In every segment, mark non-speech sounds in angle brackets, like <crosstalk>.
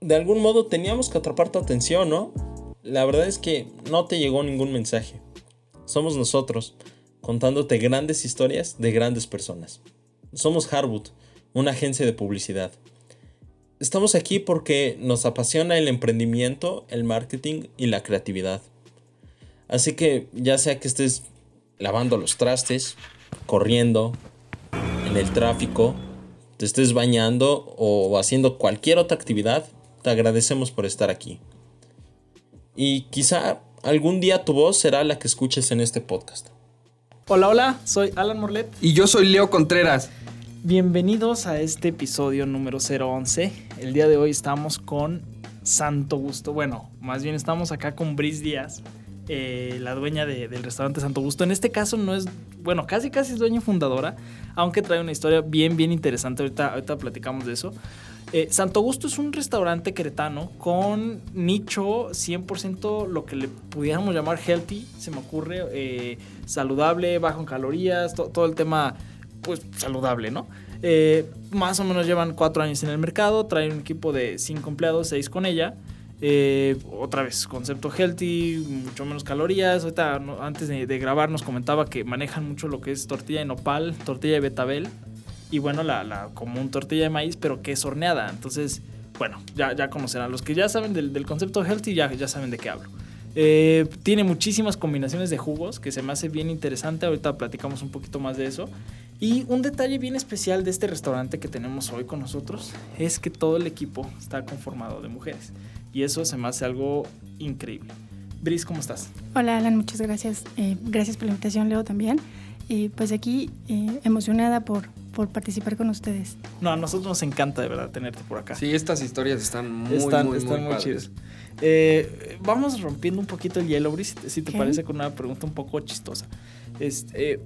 de algún modo teníamos que atrapar tu atención, ¿no? La verdad es que no te llegó ningún mensaje. Somos nosotros, contándote grandes historias de grandes personas. Somos Harwood, una agencia de publicidad. Estamos aquí porque nos apasiona el emprendimiento, el marketing y la creatividad. Así que ya sea que estés lavando los trastes, corriendo, en el tráfico, te estés bañando o haciendo cualquier otra actividad, te agradecemos por estar aquí. Y quizá algún día tu voz será la que escuches en este podcast. Hola, hola, soy Alan Morlet. Y yo soy Leo Contreras. Bienvenidos a este episodio número 011. El día de hoy estamos con Santo Gusto. Bueno, más bien estamos acá con Brice Díaz, eh, la dueña del restaurante Santo Gusto. En este caso no es, bueno, casi casi es dueña fundadora, aunque trae una historia bien, bien interesante. Ahorita, ahorita platicamos de eso. Eh, Santo Gusto es un restaurante queretano con nicho 100% lo que le pudiéramos llamar healthy, se me ocurre, eh, saludable, bajo en calorías, todo el tema pues saludable, ¿no? Eh, más o menos llevan cuatro años en el mercado, traen un equipo de cinco empleados, seis con ella. otra vez, concepto healthy, mucho menos calorías. Ahorita, antes de, de, grabar, nos comentaba que manejan mucho lo que es tortilla de nopal, tortilla de betabel y bueno, la, la común tortilla de maíz, pero que es horneada. Entonces, bueno, ya, ya conocerán. Los que ya saben del, concepto healthy ya, ya saben de qué hablo. Eh, tiene muchísimas combinaciones de jugos que se me hace bien interesante. Ahorita platicamos un poquito más de eso. Y un detalle bien especial de este restaurante que tenemos hoy con nosotros es que todo el equipo está conformado de mujeres. Y eso se me hace algo increíble. Bris, ¿cómo estás? Hola Alan, muchas gracias. Eh, gracias por la invitación, Leo, también. Y pues aquí eh, emocionada por, por participar con ustedes. No, a nosotros nos encanta de verdad tenerte por acá. Sí, estas historias están muy, están, muy, están muy, chidas. Eh, vamos rompiendo un poquito el hielo, Brice, si te parece, con una pregunta un poco chistosa. Este,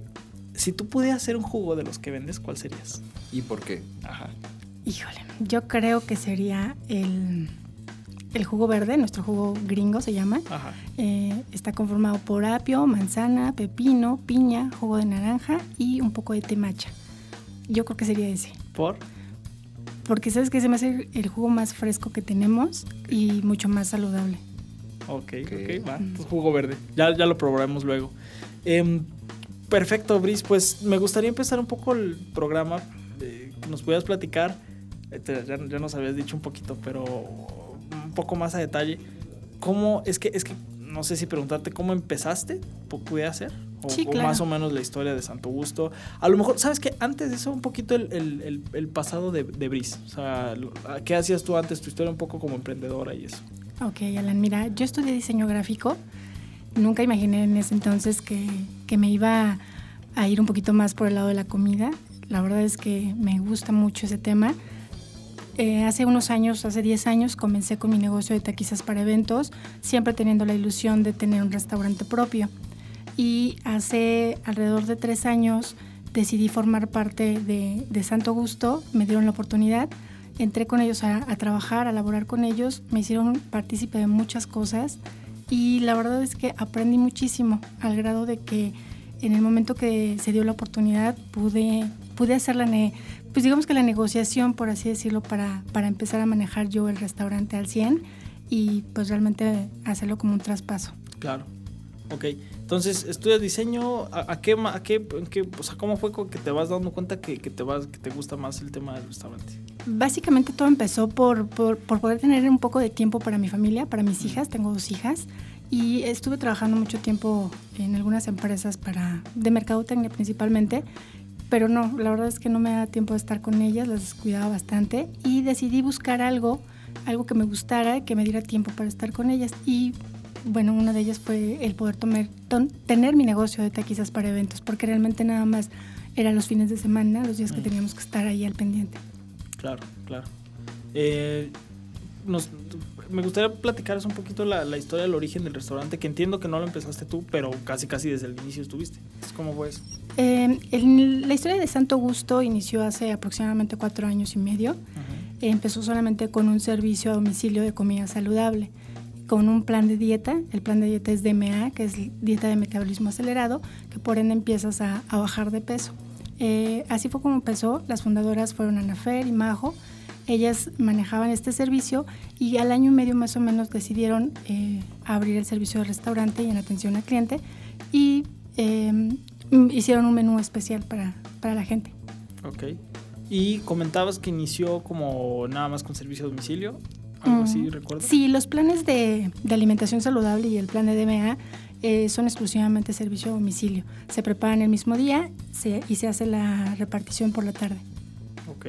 si tú pudieras hacer un jugo de los que vendes, ¿cuál serías? ¿Y por qué? Ajá. Híjole, yo creo que sería el, el jugo verde, nuestro jugo gringo se llama. Ajá. Eh, está conformado por apio, manzana, pepino, piña, jugo de naranja y un poco de temacha yo creo que sería ese. ¿Por? Porque sabes que se me hace el jugo más fresco que tenemos y mucho más saludable. Ok, ok, va. jugo verde. Ya, ya lo probaremos luego. Em, perfecto, Brice. Pues me gustaría empezar un poco el programa. que nos pudieras platicar. Este, ya, ya, nos habías dicho un poquito, pero un poco más a detalle. ¿Cómo? Es que, es que no sé si preguntarte cómo empezaste, ¿pudiera ser? O, más o menos la historia de Santo Gusto. A lo mejor, ¿sabes qué? Antes de eso, un poquito el, pasado de, de Brice. O sea, ¿qué hacías tú antes? Tu historia un poco como emprendedora y eso. Ok, Alan, mira, yo estudié diseño gráfico. Nunca imaginé en ese entonces que, que me iba a ir un poquito más por el lado de la comida. La verdad es que me gusta mucho ese tema. Eh, hace unos años, hace 10 años, comencé con mi negocio de taquizas para eventos, siempre teniendo la ilusión de tener un restaurante propio y hace alrededor de tres años decidí formar parte de, Santo Gusto, me dieron la oportunidad, entré con ellos a, trabajar, a laborar con ellos, me hicieron partícipe de muchas cosas y la verdad es que aprendí muchísimo al grado de que en el momento que se dio la oportunidad pude, pude hacer la, pues digamos que la negociación, por así decirlo, para, para empezar a manejar yo el restaurante al 100 y pues realmente hacerlo como un traspaso. Claro, ok. Entonces, estudias diseño, ¿a, qué, a qué, qué, o sea, cómo fue que te vas dando cuenta que, que, te vas, que te gusta más el tema del restaurante? Básicamente todo empezó por, por, por, poder tener un poco de tiempo para mi familia, para mis hijas, tengo dos hijas, y estuve trabajando mucho tiempo en algunas empresas para, de mercadotecnia principalmente, pero no, la verdad es que no me da tiempo de estar con ellas, las descuidaba bastante, y decidí buscar algo, algo que me gustara, que me diera tiempo para estar con ellas, y bueno, una de ellas fue el poder tener mi negocio de taquizas para eventos, porque realmente nada más eran los fines de semana, los días que teníamos que estar ahí al pendiente. Claro, claro. Eh, me gustaría platicaros un poquito la, historia del origen del restaurante, que entiendo que no lo empezaste tú, pero casi casi desde el inicio estuviste. ¿Cómo fue eso? Eh, la historia de Santo Gusto inició hace aproximadamente cuatro años y medio. empezó solamente con un servicio a domicilio de comida saludable con un plan de dieta. El plan de dieta es DMA, que es dieta de metabolismo acelerado, que por ende empiezas a, bajar de peso. Eh, así fue como empezó. Las fundadoras fueron Anafer y Majo. ellas manejaban este servicio y al año y medio más o menos decidieron eh, abrir el servicio de restaurante y en atención al cliente y em, hicieron un menú especial para, para la gente. Ok. Y comentabas que inició como nada más con servicio a domicilio. ¿Algo así, recuerdo? Sí, los planes de, de, alimentación saludable y el plan de DMA eh, son exclusivamente servicio a domicilio. Se preparan el mismo día y se hace la repartición por la tarde. Ok.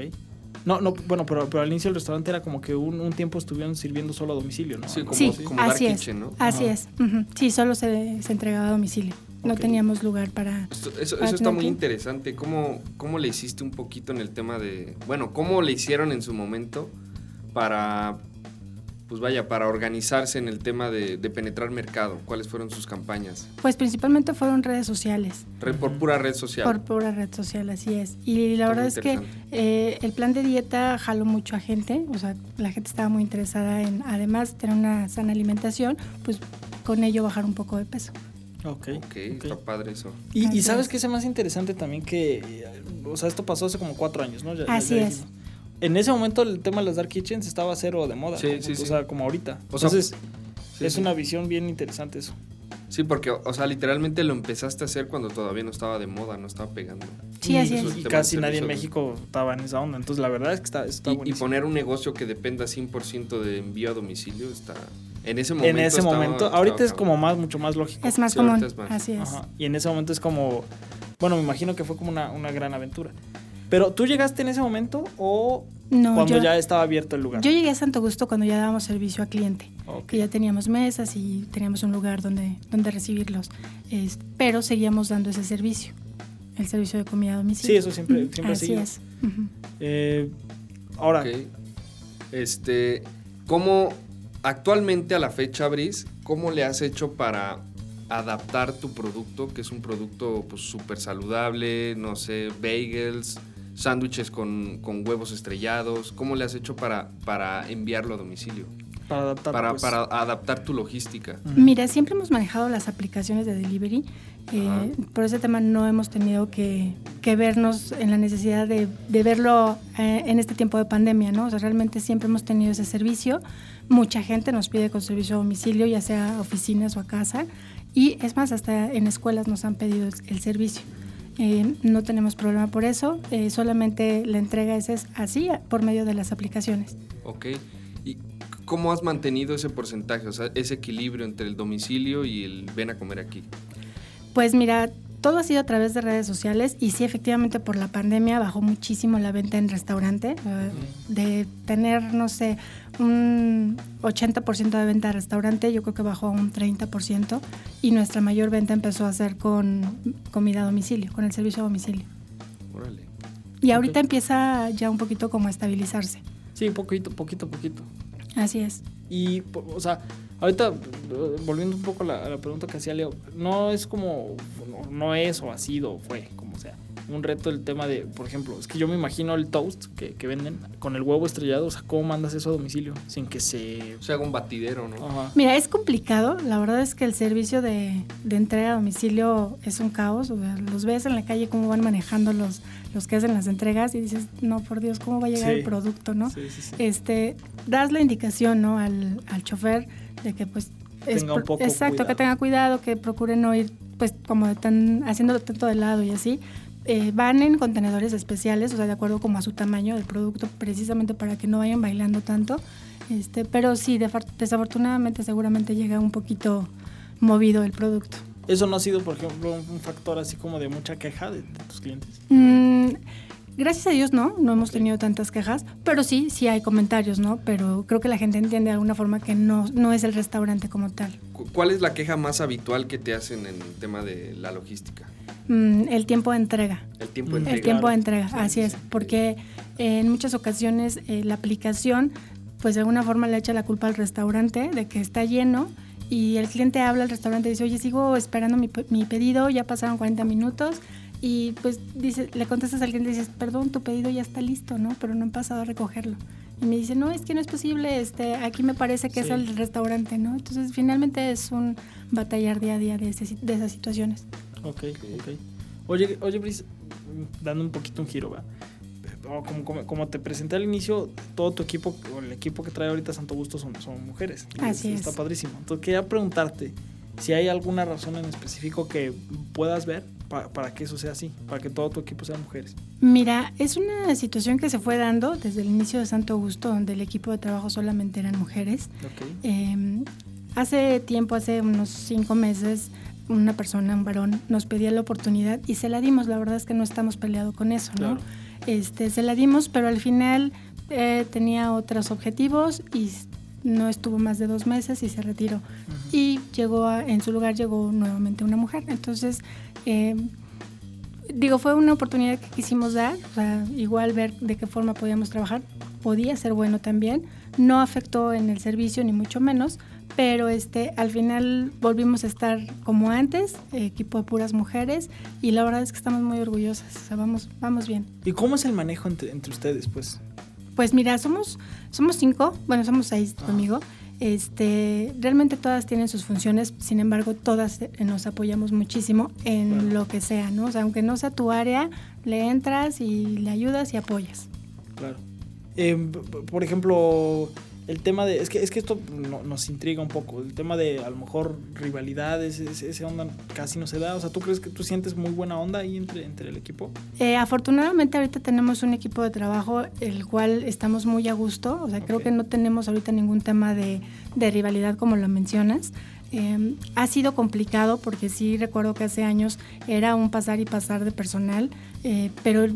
No, no, bueno, pero, pero, al inicio el restaurante era como que un, un, tiempo estuvieron sirviendo solo a domicilio, ¿no? Sí, como, sí, como así dark es, kitchen, ¿no? Así es. Sí, solo se, se, entregaba a domicilio. No teníamos lugar para... Esto- eso para eso está muy interesante. ¿Cómo, ¿Cómo le hiciste un poquito en el tema de. Bueno, ¿cómo le hicieron en su momento para. Pues vaya, para organizarse en el tema de, de penetrar mercado? ¿Cuáles fueron sus campañas? Pues principalmente fueron redes sociales. Red- por pura red social. Por pura red social, así es. Y la Está verdad es que eh, el plan de dieta jaló mucho a gente, o sea, la gente estaba muy interesada en, además, tener una sana alimentación, pues con ello bajar un poco de peso. Ok. Ok, está padre eso. Y, sabes es. que es más interesante también que, o sea, esto pasó hace como cuatro años, ¿no? Ya- ya- Así ya es. En ese momento el tema de las dark kitchens estaba cero de moda. Sí, como- sí, o sí. sea, como ahorita. O sea, Entonces, Sí, es sí. una visión bien interesante eso. Sí, porque, o sea, literalmente lo empezaste a hacer cuando todavía no estaba de moda, no estaba pegando. Sí, y, así es. y casi de nadie en México estaba en esa onda. Entonces, la verdad es que está, está Y, y poner un negocio que dependa 100% de envío a domicilio está. En ese momento. en ese estaba- momento, estaba ahorita es como más, mucho más lógico. Es más Sí, común, es más. así es. Ajá, Y en ese momento es como, bueno, me imagino que fue como una, una gran aventura. Pero tú llegaste en ese momento o No, cuando yo, ya estaba abierto el lugar. yo llegué a Santo Gusto cuando ya dábamos servicio a cliente. Ok. que ya teníamos mesas y teníamos un lugar donde, donde recibirlos, Es- pero seguíamos dando ese servicio, el servicio de comida a domicilio. Sí, eso siempre- siempre Así es. Eh, ahora, Ok. Este, ¿cómo actualmente a la fecha, Bris, cómo le has hecho para adaptar tu producto, que es un producto pues súper saludable, no sé, bagels, sándwiches con, con huevos estrellados? ¿Cómo le has hecho para, para enviarlo a domicilio? para adaptar. Para, pues, para adaptar tu logística. Mira, siempre hemos manejado las aplicaciones de delivery. eh, por ese tema no hemos tenido que, que vernos en la necesidad de, de verlo eh, en este tiempo de pandemia, ¿no? O sea, realmente siempre hemos tenido ese servicio. Mucha gente nos pide con servicio a domicilio, ya sea a oficinas o a casa. Y es más, hasta en escuelas nos han pedido el, el servicio. Eh, no tenemos problema por eso, eh, solamente la entrega es, es así, por medio de las aplicaciones. Ok. ¿Y cómo has mantenido ese porcentaje, o sea, ese equilibrio entre el domicilio y el ven a comer aquí? Pues mira, todo ha sido a través de redes sociales y sí, efectivamente por la pandemia bajó muchísimo la venta en restaurante. eh, De tener, no sé, un 80% de venta de restaurante, yo creo que bajó a un 30% y nuestra mayor venta empezó a ser con comida a domicilio, con el servicio a domicilio. Órale. Y ahorita empieza ya un poquito como a estabilizarse. Sí, poquito, poquito, poquito. Así es. Y, o sea, ahorita, eh, volviendo un poco a la, pregunta que hacía Leo, no es como, no, no es o ha sido o fue, como sea, un reto el tema de, por ejemplo, es que yo me imagino el toast que, que venden con el huevo estrellado, o sea, ¿cómo mandas eso a domicilio? Sin que se... O sea, haga un batidero, ¿no? Ajá. Mira, es complicado. La verdad es que el servicio de, de entrega a domicilio es un caos. O sea, los ves en la calle cómo van manejando los, los que hacen las entregas y dices, no, por Dios, ¿cómo va a llegar Sí. el producto, no? Sí, sí, sí. Este, das la indicación, ¿no? Al, al chofer de que, pues, Tenga un poco exacto, cuidado. que tenga cuidado, que procure no ir, pues, como tan, haciéndolo tanto de lado y así. Eh, van en contenedores especiales, o sea, de acuerdo como a su tamaño del producto, precisamente para que no vayan bailando tanto. Este, pero sí, desafortunadamente seguramente llega un poquito movido el producto. Eso no ha sido, por ejemplo, un factor así como de mucha queja de, de tus clientes. Mm, gracias a Dios no, no hemos tenido tantas quejas, pero sí, sí hay comentarios, ¿no? Pero creo que la gente entiende de alguna forma que no, no es el restaurante como tal. Cu- ¿Cuál es la queja más habitual que te hacen en el tema de la logística? Mm, el tiempo de entrega. El tiempo de El entrega. tiempo de entrega, Sí, así sí, es, sí. porque eh, en muchas ocasiones eh, la aplicación, pues de alguna forma le echa la culpa al restaurante de que está lleno y el cliente habla al restaurante y dice, oye, sigo esperando mi, mi pedido, ya pasaron 40 minutos y pues dice, le contestas al cliente y dices, perdón, tu pedido ya está listo, ¿no? Pero no han pasado a recogerlo. Y me dice, no, es que no es posible, este, aquí me parece que Sí. es el restaurante, ¿no? Entonces finalmente es un batallar día a día de, de esas situaciones. Ok, ok. Oye, oye, Brice, dando un poquito un giro, ¿va? como, como, te presenté al inicio, todo tu equipo, o el equipo que trae ahorita Santo Gusto son, son mujeres. Así es. Está padrísimo. Entonces quería preguntarte si hay alguna razón en específico que puedas ver para que eso sea así, para que todo tu equipo sea mujeres. Mira, es una situación que se fue dando desde el inicio de Santo Gusto, donde el equipo de trabajo solamente eran mujeres. Em, hace tiempo, hace unos cinco meses, una persona, un varón, nos pedía la oportunidad y se la dimos. La verdad es que no estamos peleados con eso, ¿no? Este, se la dimos, pero al final eh, tenía otros objetivos y no estuvo más de dos meses y se retiró. Y llegó en su lugar llegó nuevamente una mujer. Entonces, eh, digo, fue una oportunidad que quisimos dar, o sea, igual ver de qué forma podíamos trabajar. Podía ser bueno también. No afectó en el servicio, ni mucho menos, pero este, al final volvimos a estar como antes, equipo de puras mujeres, y la verdad es que estamos muy orgullosas, o sea, vamos, vamos bien. ¿Y cómo es el manejo entre, ustedes, pues? Pues mira, somos, somos cinco, bueno, somos seis conmigo. Este, realmente todas tienen sus funciones, sin embargo, todas nos apoyamos muchísimo en lo que sea, ¿no? O sea, aunque no sea tu área, le entras y le ayudas y apoyas. Claro. Em, por ejemplo, el tema de. Es que, es que esto nos intriga un poco. El tema de a lo mejor rivalidades, ese, onda casi no se da. O sea, ¿tú crees que tú sientes muy buena onda ahí entre, entre el equipo? Eh, afortunadamente, ahorita tenemos un equipo de trabajo el cual estamos muy a gusto. O sea, creo que no tenemos ahorita ningún tema de, de rivalidad como lo mencionas. Eh, ha sido complicado porque sí recuerdo que hace años era un pasar y pasar de personal, eh, pero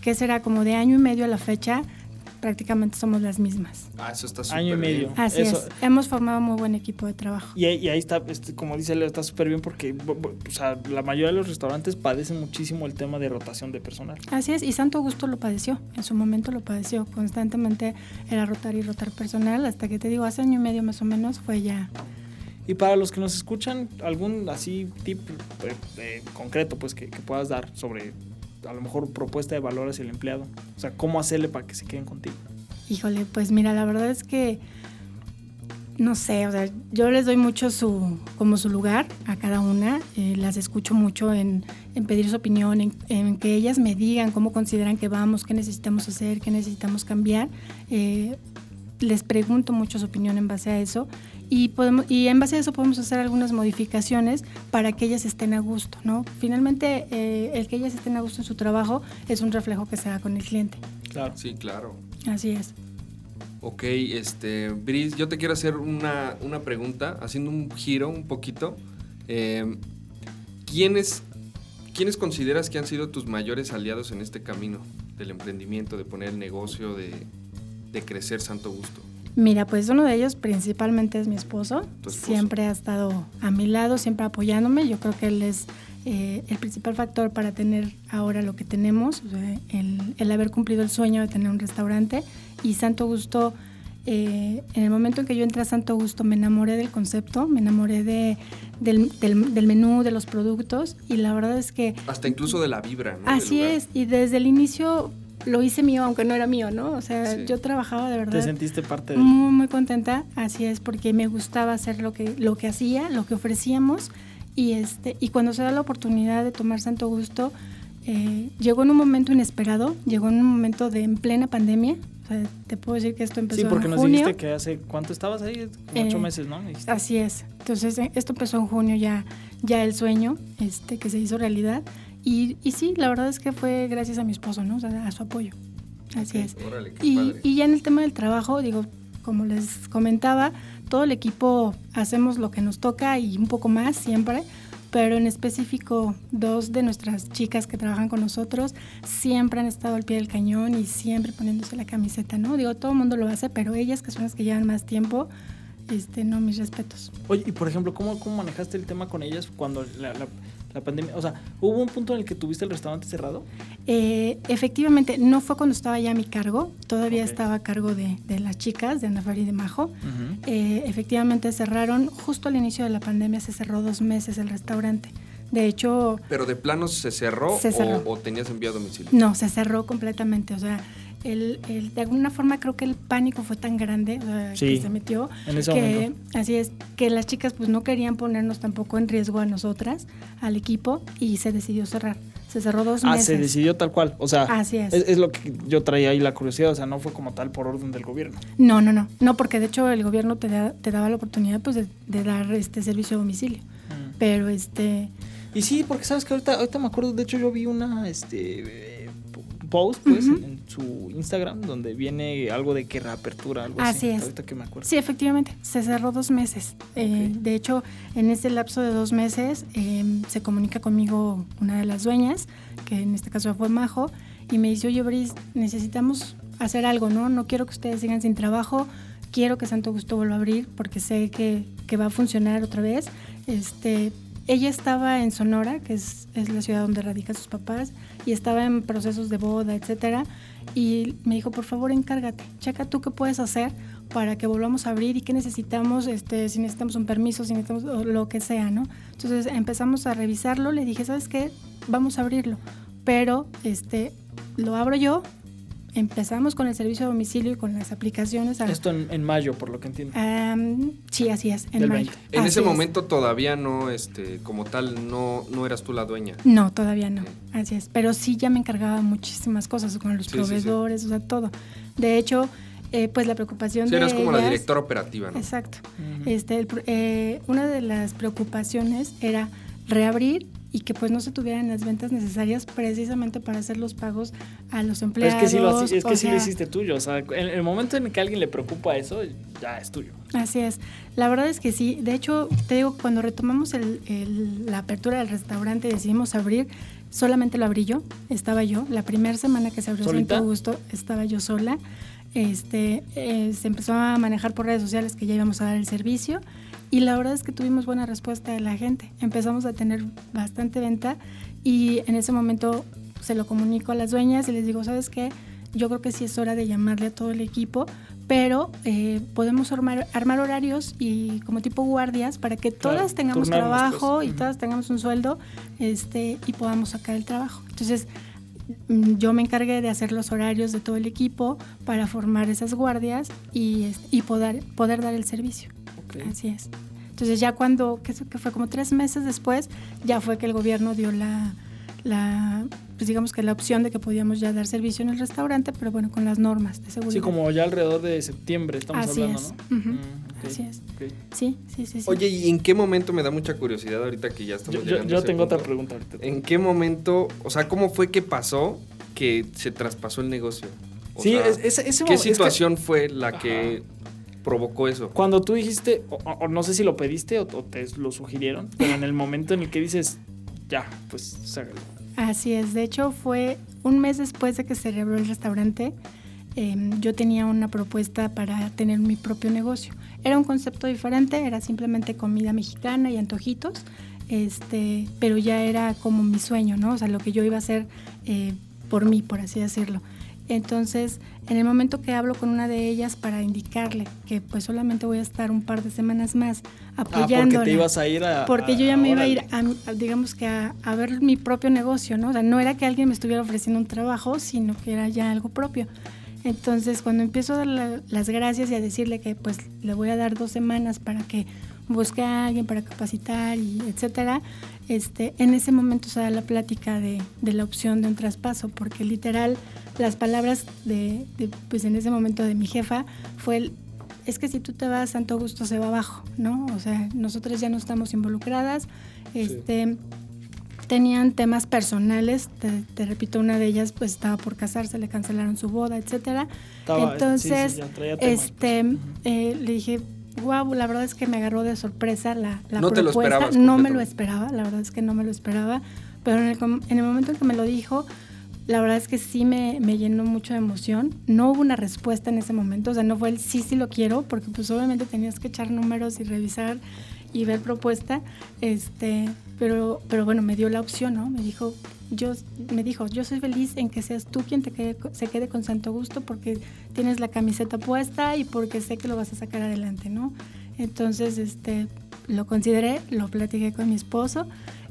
¿qué será? Como de año y medio a la fecha prácticamente somos las mismas. Ah, eso está súper Año y medio. Así es. Hemos formado muy buen equipo de trabajo. Y, ahí está, este, como dice Leo, está súper bien porque o sea, la mayoría de los restaurantes padecen muchísimo el tema de rotación de personal. Así es, y Santo Augusto lo padeció. En su momento lo padeció. Constantemente era rotar y rotar personal. Hasta que te digo, hace año y medio más o menos fue ya. Y para los que nos escuchan, algún así tip eh, eh, concreto pues que, que puedas dar sobre a lo mejor propuesta de valor hacia el empleado? O sea, ¿cómo hacerle para que se queden contigo? Híjole, pues mira, la verdad es que no sé, o sea, yo les doy mucho su, como su lugar a cada una, eh, las escucho mucho en, pedir su opinión, en, que ellas me digan cómo consideran que vamos, qué necesitamos hacer, qué necesitamos cambiar. Eh, les pregunto mucho su opinión en base a eso y, podemos, y en base a eso podemos hacer algunas modificaciones para que ellas estén a gusto, ¿no? Finalmente, eh, el que ellas estén a gusto en su trabajo es un reflejo que se da con el cliente. Claro. Sí, claro. Así es. Ok, este, Brice, yo te quiero hacer una, pregunta, haciendo un giro un poquito. Eh, ¿quiénes, ¿Quiénes consideras que han sido tus mayores aliados en este camino del emprendimiento, de poner el negocio, de, de crecer Santo Gusto? Mira, pues uno de ellos principalmente es mi esposo. Siempre ha estado a mi lado, siempre apoyándome. Yo creo que él es eh, el principal factor para tener ahora lo que tenemos, el, haber cumplido el sueño de tener un restaurante. Y Santo Gusto, eh, en el momento en que yo entré a Santo Gusto, me enamoré del concepto, me enamoré de, del, del, menú, de los productos. Y la verdad es que... Hasta incluso de la vibra, ¿no? Así es. Y desde el inicio lo hice mío, aunque no era mío, ¿no? O sea, yo trabajaba de verdad. ¿Te sentiste parte de Muy, muy contenta, así es, porque me gustaba hacer lo que, lo que hacía, lo que ofrecíamos. Y, este, y cuando se da la oportunidad de tomar santo gusto, eh, llegó en un momento inesperado, llegó en un momento de en plena pandemia. O sea, te puedo decir que esto empezó en junio. Sí, porque nos dijiste que hace, ¿cuánto estabas ahí? ocho eh, meses, ¿no? Así es. Entonces, eh, esto empezó en junio ya, ya el sueño este, que se hizo realidad. Y, y, sí, la verdad es que fue gracias a mi esposo, ¿no? O sea, a su apoyo. Así es. y, y, ya en el tema del trabajo, digo, como les comentaba, todo el equipo hacemos lo que nos toca y un poco más siempre, pero en específico dos de nuestras chicas que trabajan con nosotros siempre han estado al pie del cañón y siempre poniéndose la camiseta, ¿no? Digo, todo el mundo lo hace, pero ellas que son las que llevan más tiempo, este, no, mis respetos. Oye, y por ejemplo, ¿cómo, cómo manejaste el tema con ellas cuando la la pandemia? O sea, ¿hubo un punto en el que tuviste el restaurante cerrado? Eh, efectivamente, no fue cuando estaba ya a mi cargo, todavía estaba a cargo de, las chicas, de Ana Fari y de Majo. Eh, efectivamente cerraron, justo al inicio de la pandemia se cerró dos meses el restaurante. De hecho... ¿Pero de plano se cerró, O, o, tenías enviado domicilio? No, se cerró completamente. O sea, el, el, de alguna forma creo que el pánico fue tan grande que se metió que así es que las chicas pues no querían ponernos tampoco en riesgo a nosotras al equipo y se decidió cerrar Se cerró dos Ah, meses. se decidió tal cual. O sea, Así es. es. lo que yo traía ahí la curiosidad. O sea, no fue como tal por orden del gobierno. No, no, no. No, porque de hecho el gobierno te, da- te daba la oportunidad pues, de, de dar este servicio a domicilio. Pero este. Y sí, porque sabes que ahorita, ahorita me acuerdo, de hecho yo vi una este post pues en, en su Instagram donde viene algo de que reapertura, algo así. Así es. Ahorita que me acuerdo. Sí, efectivamente, se cerró dos meses. Eh, de hecho, en ese lapso de dos meses eh, se comunica conmigo una de las dueñas, que en este caso fue Majo, y me dice, oye, Bris, necesitamos hacer algo, ¿no? No quiero que ustedes sigan sin trabajo, quiero que Santo Gusto vuelva a abrir porque sé que, que va a funcionar otra vez. Este, ella estaba en Sonora, que es, es la ciudad donde radican sus papás, y estaba en procesos de boda, etcétera. Y me dijo, por favor, encárgate, checa tú qué puedes hacer para que volvamos a abrir y qué necesitamos, este, si necesitamos un permiso, si necesitamos lo que sea, ¿no? Entonces empezamos a revisarlo, le dije, ¿sabes qué? Vamos a abrirlo, pero este, lo abro yo, empezamos con el servicio a domicilio y con las aplicaciones. a- Esto en, en mayo, por lo que entiendo. Sí, así es, en Del mayo. 20. En Así ese es. momento todavía no, este, como tal, no, no eras tú la dueña. No, todavía no. Así es. Pero sí ya me encargaba muchísimas cosas con los Sí, sí, sí. proveedores, o sea, todo. De hecho, eh, pues la preocupación Sí, de eras como la directora operativa, ¿no? Exacto. Este, el eh, una de las preocupaciones era reabrir y que pues no se tuvieran las ventas necesarias precisamente para hacer los pagos a los Pero empleados. es que sí lo, es o que sí lo sea, hiciste tuyo. O sea, en el momento en que a alguien le preocupa eso, ya es tuyo. Así es. La verdad es que sí. De hecho, te digo, cuando retomamos el- el- la apertura del restaurante y decidimos abrir, solamente lo abrí yo. Estaba yo. La primera semana que se abrió ¿Solita? Santo Gusto, estaba yo sola. Este, eh, se empezó a manejar por redes sociales que ya íbamos a dar el servicio. Y la verdad es que tuvimos buena respuesta de la gente. Empezamos a tener bastante venta y en ese momento se lo comunico a las dueñas y les digo, ¿sabes qué? Yo creo que sí es hora de llamarle a todo el equipo, pero eh, podemos armar, armar horarios y como tipo guardias para que Claro, todas tengamos trabajo pues. y Ujú. todas tengamos un sueldo este, y podamos sacar el trabajo. Entonces, yo me encargué de hacer los horarios de todo el equipo para formar esas guardias y, y poder, poder dar el servicio. Así es. Entonces ya cuando, que, fue como tres meses después, ya fue que el gobierno dio la, la, pues digamos que la opción de que podíamos ya dar servicio en el restaurante, pero bueno, con las normas de seguridad. Sí, como ya alrededor de septiembre estamos Así hablando, es. ¿no? Ujú. Mm, Así es. Sí, sí, sí, sí. Oye, ¿y en qué momento me da mucha curiosidad ahorita que ya estamos Yo, yo- llegando a yo ese tengo otra pregunta ahorita. ¿En qué momento, o sea, cómo fue que pasó que se traspasó el negocio? O Sí, sea, es, es- ese ¿Qué mo- es que situación fue la que provocó eso? cuando tú dijiste, o, no sé si lo pediste o, o te lo sugirieron, pero en el momento en el que dices, ya, pues hágalo. Así es, de hecho fue un mes después de que se reabrió el restaurante, eh, yo tenía una propuesta para tener mi propio negocio. Era un concepto diferente, era simplemente comida mexicana y antojitos, este, pero ya era como mi sueño, ¿no? O sea, lo que yo iba a hacer eh, por mí, por así decirlo. Entonces, en el momento que hablo con una de ellas para indicarle que pues solamente voy a estar un par de semanas más Ah, apoyándola. porque te ibas a ir a... Porque yo ya me iba a ir, a, a, digamos que a, a ver mi propio negocio, ¿no? O sea, no era que alguien me estuviera ofreciendo un trabajo, sino que era ya algo propio. Entonces, cuando empiezo a dar la- las gracias y a decirle que pues le voy a dar dos semanas para que busque a alguien para capacitar y etcétera, este, en ese momento se da la plática de, de la opción de un traspaso, porque literal las palabras de, de, pues en ese momento de mi jefa fue el, es que si tú te vas, Santo Gusto se va abajo, ¿no? O sea, nosotros ya no estamos involucradas. Este, Tenían temas personales, te, te repito, una de ellas pues estaba por casarse, le cancelaron su boda, etcétera. Estaba- Entonces, sí, sí, este, eh, le dije, wow, la verdad es que me agarró de sorpresa la, la No te lo propuesta. no me lo esperaba, la verdad es que no me lo esperaba. Pero en el, com- en el momento en que me lo dijo, la verdad es que sí me, me llenó mucho de emoción. No hubo una respuesta en ese momento, o sea, no fue el sí, sí lo quiero, porque pues obviamente tenías que echar números y revisar y ver propuesta, este, pero, pero bueno, me dio la opción, ¿no? Me dijo, yo, me dijo, yo soy feliz en que seas tú quien te quede, se quede con Santo Gusto porque tienes la camiseta puesta y porque sé que lo vas a sacar adelante, ¿no? Entonces, este, lo consideré, lo platiqué con mi esposo,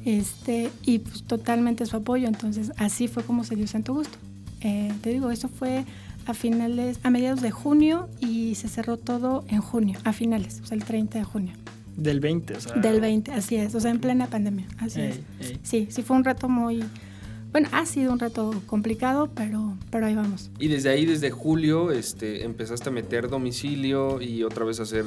este, y pues totalmente su apoyo. Entonces, así fue como se dio Santo Gusto. Eh, te digo, eso fue a finales, a mediados de junio y se cerró todo en junio, a finales, o sea, el 30 de junio. Del 20, o sea. Del 20, así es, o sea, en plena pandemia, así es. Ey. Sí, sí fue un reto muy, bueno, ha sido un reto complicado, pero, pero ahí vamos. Y desde ahí, desde julio, este, empezaste a meter domicilio y otra vez a hacer...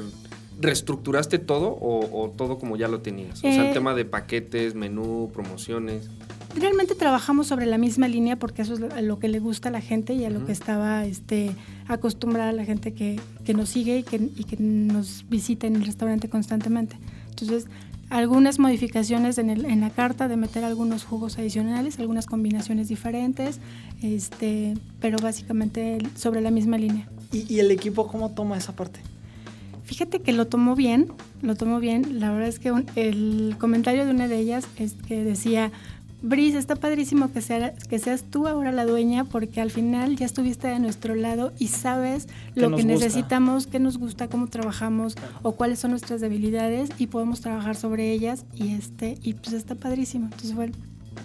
¿Reestructuraste todo o, o todo como ya lo tenías? O sea, el Eh, tema de paquetes, menú, promociones. Realmente trabajamos sobre la misma línea porque eso es lo- a lo que le gusta a la gente y a lo que estaba este, acostumbrada la gente que, que nos sigue y que, y que nos visita en el restaurante constantemente. Entonces, algunas modificaciones en, el- en la carta de meter algunos jugos adicionales, algunas combinaciones diferentes, este, pero básicamente sobre la misma línea. ¿Y, y el equipo cómo toma esa parte? Fíjate que lo tomó bien, lo tomó bien. La verdad es que un- el comentario de una de ellas es que decía, Brice, está padrísimo que, sea, que seas tú ahora la dueña porque al final ya estuviste de nuestro lado y sabes ¿Qué lo que gusta? necesitamos, qué nos gusta, cómo trabajamos Claro. o cuáles son nuestras debilidades y podemos trabajar sobre ellas y este y pues está padrísimo. Entonces, bueno,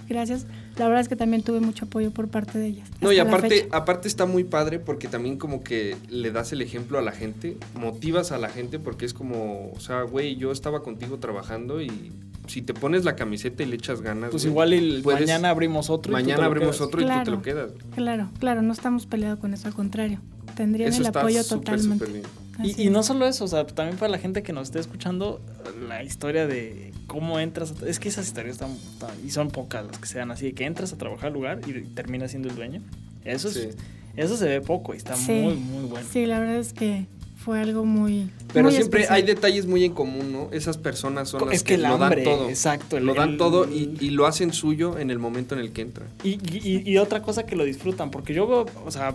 gracias. La verdad es que también tuve mucho apoyo por parte de ellas. No, y aparte, aparte está muy padre porque también como que le das el ejemplo a la gente, motivas a la gente porque es como, o sea, güey, yo estaba contigo trabajando y si te pones la camiseta y le echas ganas, Pues güey, igual y puedes- mañana abrimos otro. y tú te mañana lo abrimos quedas. otro y tú te Claro. lo quedas. Claro, claro, no estamos peleados con eso, al contrario. Tendrían Eso el está apoyo súper, totalmente. súper bien. Así Y, y no solo eso, o sea, también para la gente que nos esté escuchando, la historia de cómo entras. a- es que esas historias están, están- Y son pocas las que se dan así, de que entras a trabajar al lugar y terminas siendo el dueño. Eso, es- Sí. eso se ve poco y está Sí. muy, muy bueno. Sí, la verdad es que fue algo muy. Pero muy siempre especial. hay detalles muy en común, ¿no? Esas personas son Co- las es que el lo hambre, dan todo. exacto, el- lo dan el- todo y, y lo hacen suyo en el momento en el que entran. Y, y- y otra cosa que lo disfrutan, porque yo veo, o sea,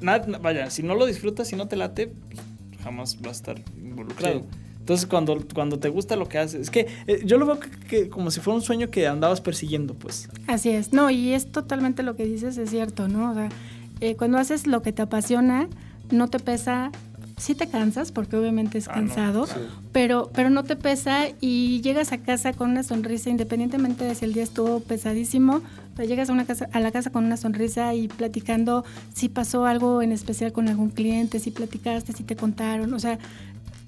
nada, vaya, si no lo disfrutas, si no te late, pues, jamás vas a estar involucrado. Sí. Entonces, cuando, cuando te gusta lo que haces, es que eh, yo lo veo que, que como si fuera un sueño que andabas persiguiendo, pues. Así es. No, y es totalmente lo que dices, es cierto, ¿no? O sea, eh, cuando haces lo que te apasiona, no te pesa. Sí te cansas, porque obviamente es Ah, no, cansado, pero, pero no te pesa y llegas a casa con una sonrisa, independientemente de si el día estuvo pesadísimo, pero llegas a, una casa, a la casa con una sonrisa y platicando si pasó algo en especial con algún cliente, si platicaste, si te contaron, o sea,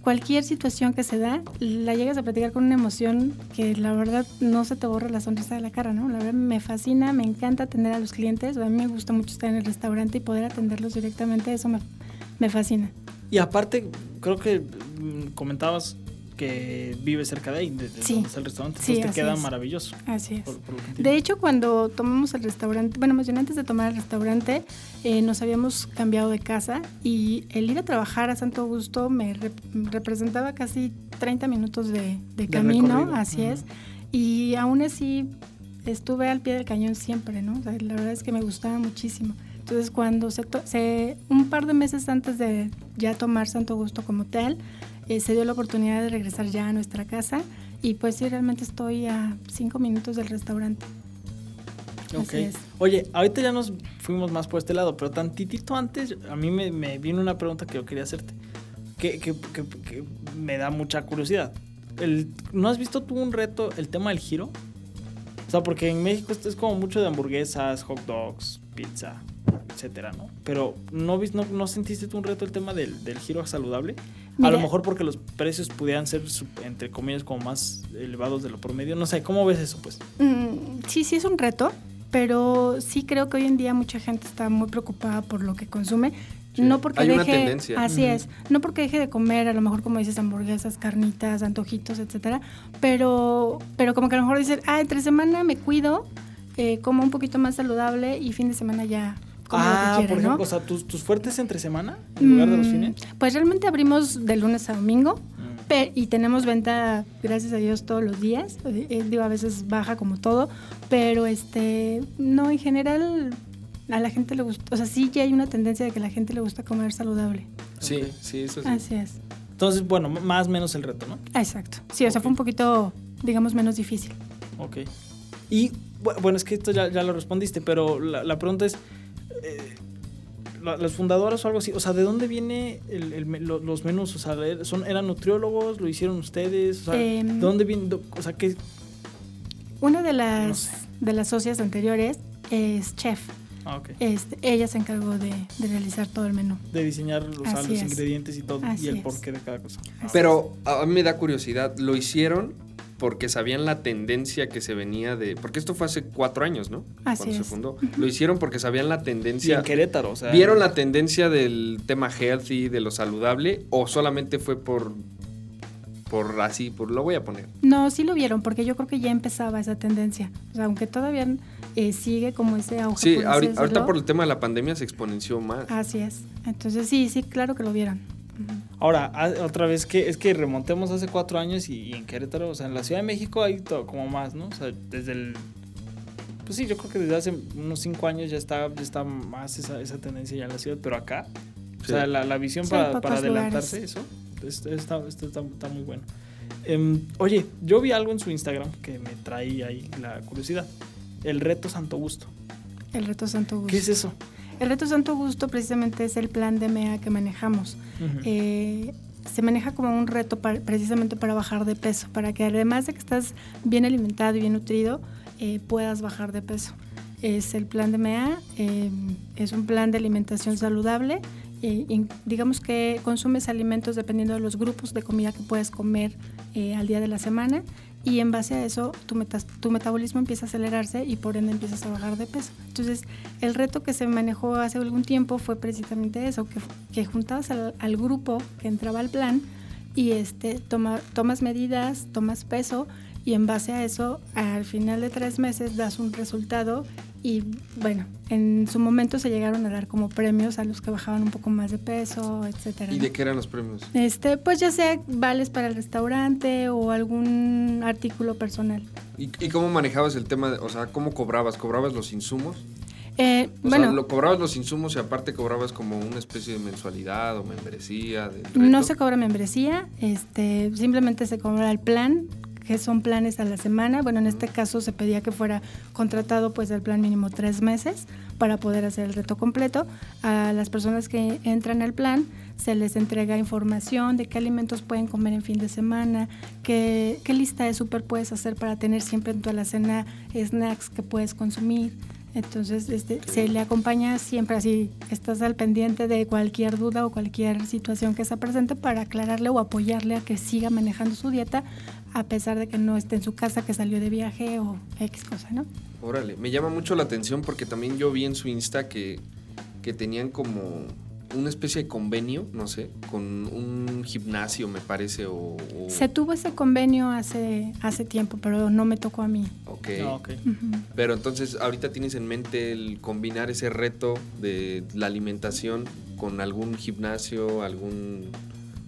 cualquier situación que se da, la llegas a platicar con una emoción que la verdad no se te borra la sonrisa de la cara, ¿no? La verdad me fascina, me encanta atender a los clientes, a mí me gusta mucho estar en el restaurante y poder atenderlos directamente, eso me, me fascina. Y aparte, creo que mm, comentabas que vives cerca de ahí, de, de Sí. donde está el restaurante. Sí, Entonces te queda es. maravilloso. Así es. por- por. De hecho, cuando tomamos el restaurante, bueno, más bien antes de tomar el restaurante, eh, nos habíamos cambiado de casa y el ir a trabajar a Santo Augusto me rep- representaba casi 30 minutos de, camino, así es. Y aún así estuve al pie del cañón siempre, ¿no? O sea, la verdad es que me gustaba muchísimo. Entonces, cuando se, un par de meses antes de ya tomar Santo Augusto como tal, eh, se dio la oportunidad de regresar ya a nuestra casa y pues sí, realmente estoy a cinco minutos del restaurante. Ok. Así es. Oye, ahorita ya nos fuimos más por este lado, pero tantitito antes a mí me, me vino una pregunta que yo quería hacerte, que, que- que- que me da mucha curiosidad. El, ¿No has visto tú un reto, el tema del giro? O sea, porque en México esto es como mucho de hamburguesas, hot dogs, pizza, etcétera, ¿no? Pero ¿no, no, no sentiste tú un reto el tema del, del giro saludable? a lo mejor porque los precios pudieran ser, entre comillas, como más elevados de lo promedio. No sé, ¿cómo ves eso, pues? Mm, sí, sí es un reto, pero sí creo que hoy en día mucha gente está muy preocupada por lo que consume. Sí, No porque hay una deje, tendencia. así es, no porque deje de comer, a lo mejor como dices hamburguesas, carnitas, antojitos, etcétera, pero, pero como que a lo mejor dices, ah, entre semana me cuido, eh, como un poquito más saludable y fin de semana ya como lo ah, que por ejemplo, ¿no? o sea, tus, tus fuertes entre semana en lugar de los Mm, fines. Pues realmente abrimos de lunes a domingo. Mm. Pe- y tenemos venta, gracias a Dios, todos los días. Eh, eh, digo, a veces baja como todo, pero este, no, en general a la gente le gusta, o sea, sí ya hay una tendencia de que a la gente le gusta comer saludable. Sí, sí, eso sí. Así es. Entonces, bueno, más o menos el reto, ¿no? Exacto. Sí, o sea, fue un poquito, digamos, menos difícil. Ok. Y bu- bueno, es que esto ya, ya lo respondiste, pero la, la pregunta es, eh, las fundadoras o algo así, o sea, ¿de dónde viene el- el los menús? O sea, son, ¿eran nutriólogos? ¿Lo hicieron ustedes? O sea, Em, ¿de dónde viene? O sea, ¿qué? Una de No las, sé. de las socias anteriores es chef. Ah. Este, ella se encargó de, de realizar todo el menú. De diseñar o sea, Así los es. ingredientes y todo, Así y el es. porqué de cada cosa. Así Pero a mí me da curiosidad, ¿lo hicieron porque sabían la tendencia que se venía de. Porque esto fue hace cuatro años, ¿no? Así Cuando se fundó. Lo hicieron porque sabían la Sí, tendencia. en Querétaro, o sea. ¿Vieron la tendencia del tema healthy, de lo saludable? ¿O solamente fue por. por así, por lo voy a poner? No, sí lo vieron, porque yo creo que ya empezaba esa tendencia. O sea, aunque todavía eh, sigue como ese auge. Sí, ahorita, por el tema de la pandemia se exponenció más. Así es. Entonces sí, sí, claro que lo vieron. Ahora, otra vez que es que remontemos hace cuatro años y, y en Querétaro, o sea, en la Ciudad de México hay todo como más, ¿no? O sea, desde el. Pues sí, yo creo que desde hace unos cinco años ya está, ya está más esa, esa tendencia ya en la ciudad, pero acá, o Sí. sea, la, la visión Sí, para, para adelantarse, eso, esto está, esto está, está muy bueno. Em, oye, yo vi algo en su Instagram que me trae ahí la curiosidad. El reto Santo Gusto. El reto Santo Gusto. ¿Qué es eso? El reto Santo Gusto precisamente es el plan de MEA que manejamos. Eh, se maneja como un reto para- precisamente para bajar de peso, para que además de que estás bien alimentado y bien nutrido, eh, puedas bajar de peso. Es el plan de MEA, eh, es un plan de alimentación saludable. eh, y digamos que consumes alimentos dependiendo de los grupos de comida que puedes comer al día de la semana y en base a eso tu, metas- tu metabolismo empieza a acelerarse y por ende empiezas a bajar de peso. Entonces, el reto que se manejó hace algún tiempo fue precisamente eso, que, que juntabas al, al grupo que entraba al plan y este, toma, tomas medidas, tomas peso y en base a eso, al final de tres meses das un resultado y bueno, en su momento se llegaron a dar como premios a los que bajaban un poco más de peso, etcétera. ¿Y de qué eran los premios? Este, pues ya sea vales para el restaurante o algún artículo personal. ¿Y, y cómo manejabas el tema? De, o sea, ¿cómo cobrabas? ¿Cobrabas los insumos? Eh, O bueno, sea, lo cobrabas los insumos y aparte cobrabas como una especie de mensualidad o membresía del reto. no se cobra membresía, este, simplemente se cobra el plan, que son planes a la semana. Bueno, en este caso se pedía que fuera contratado pues el plan mínimo tres meses para poder hacer el reto completo. A las personas que entran al plan se les entrega información de qué alimentos pueden comer en fin de semana, qué, qué lista de súper puedes hacer para tener siempre en tu alacena snacks que puedes consumir. Entonces, este, se le acompaña siempre así, estás al pendiente de cualquier duda o cualquier situación que se presente para aclararle o apoyarle a que siga manejando su dieta a pesar de que no esté en su casa, que salió de viaje o X cosa, ¿no? Órale, me llama mucho la atención porque también yo vi en su Insta que, que tenían como una especie de convenio, no sé, con un gimnasio, me parece, o... o- Se tuvo ese convenio hace, hace tiempo, pero no me tocó a mí. Ok. Ah, ok. Ujú. Pero entonces, ahorita tienes en mente el combinar ese reto de la alimentación con algún gimnasio, algún...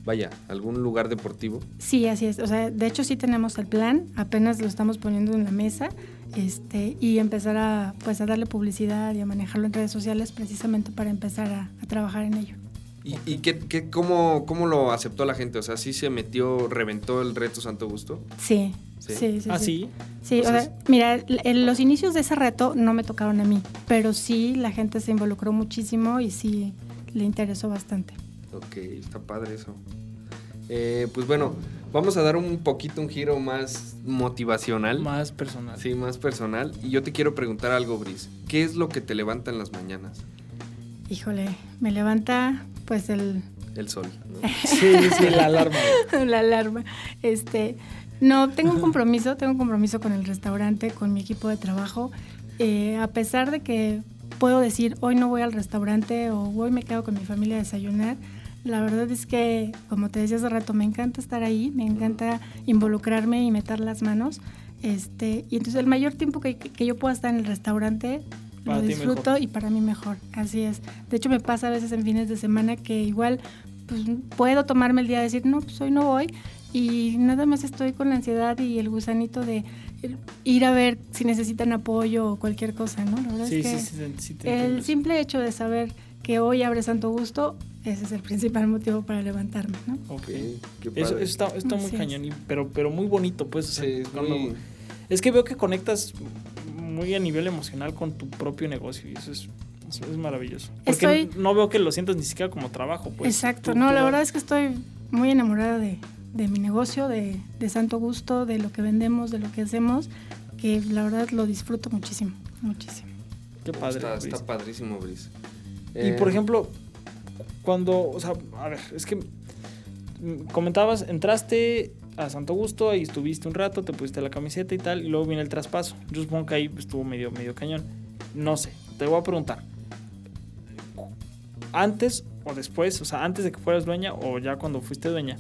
Vaya, algún lugar deportivo. Sí, así es. O sea, de hecho sí tenemos el plan, apenas lo estamos poniendo en la mesa, este, y empezar a, pues, a darle publicidad y a manejarlo en redes sociales precisamente para empezar a, a trabajar en ello. ¿Y, y qué, qué- cómo, cómo lo aceptó la gente? O sea, ¿sí se metió, reventó el reto Santo Gusto? Sí, Sí. sí, sí. Ah, sí. sí. Sí, o sea, mira, los inicios de ese reto no me tocaron a mí, pero sí la gente se involucró muchísimo y sí le interesó bastante. Ok, está padre eso. Eh, pues bueno, vamos a dar un poquito un giro más motivacional. Más personal. Sí, más personal. Y yo te quiero preguntar algo, Bris. ¿Qué es lo que te levanta en las mañanas? Híjole, me levanta pues el, El sol. ¿no? <laughs> Sí, sí, la alarma. <laughs> la alarma. Este, no, tengo un compromiso, tengo un compromiso con el restaurante, con mi equipo de trabajo. Eh, a pesar de que puedo decir, hoy no voy al restaurante o hoy me quedo con mi familia a desayunar, la verdad es que, como te decía hace rato, me encanta estar ahí, me encanta involucrarme y meter las manos. Este, y entonces el mayor tiempo que, que yo pueda estar en el restaurante Para lo disfruto y para mí mejor. Así es. De hecho, me pasa a veces en fines de semana que igual pues, puedo tomarme el día de decir, no, pues hoy no voy. Y nada más estoy con la ansiedad y el gusanito de ir a ver si necesitan apoyo o cualquier cosa, ¿no? La verdad Sí, es que sí, sí, el simple hecho de saber que hoy abre Santo Gusto, ese es el principal motivo para levantarme, ¿no? Ok. Qué Eso, padre. eso está, está muy es. cañón, y- pero, pero muy bonito, pues. o sea, Sí, es cuando- muy- es que veo que conectas muy a nivel emocional con tu propio negocio y eso es, eso es maravilloso. Porque Estoy- no veo que lo sientas ni siquiera como trabajo, pues. Exacto, Tú- no, tú la verdad es que estoy muy enamorada de, de mi negocio, de, de Santo Gusto, de lo que vendemos, de lo que hacemos, que la verdad lo disfruto muchísimo, muchísimo. Qué padre. Está, está padrísimo, Bris. Y Eh, por ejemplo, cuando, o sea, a ver, es que comentabas, entraste a Santo Gusto, ahí estuviste un rato, te pusiste la camiseta y tal, y luego viene el traspaso. Yo supongo que ahí estuvo medio, medio cañón. No sé, te voy a preguntar. Antes o después, o sea, antes de que fueras dueña o ya cuando fuiste dueña,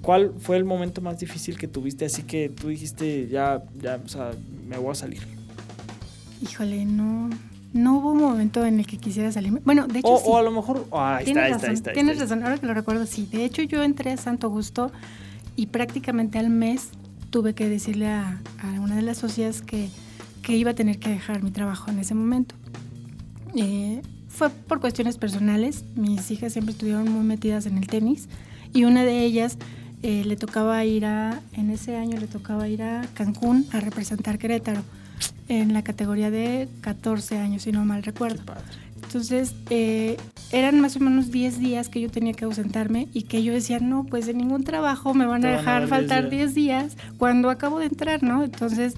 ¿cuál fue el momento más difícil que tuviste? Así que tú dijiste, ya, ya, o sea, me voy a salir. Híjole, no, no hubo un momento en el que quisiera salirme. Bueno, de hecho, O, sí. o a lo mejor, oh, ahí Tienes está, razón, está, está, tienes razón, ahora que lo recuerdo, sí. De hecho, yo entré a Santo Gusto y prácticamente al mes tuve que decirle a, a una de las socias que, que iba a tener que dejar mi trabajo en ese momento. Eh, fue por cuestiones personales. Mis hijas siempre estuvieron muy metidas en el tenis y una de ellas eh, le tocaba ir a, en ese año le tocaba ir a Cancún a representar Querétaro en la categoría de 14 años, si no mal recuerdo. Padre. Entonces, eh, eran más o menos 10 días que yo tenía que ausentarme y que yo decía, no, pues de ningún trabajo me van Te a van a dejar faltar 10 10 días cuando acabo de entrar, ¿no? Entonces,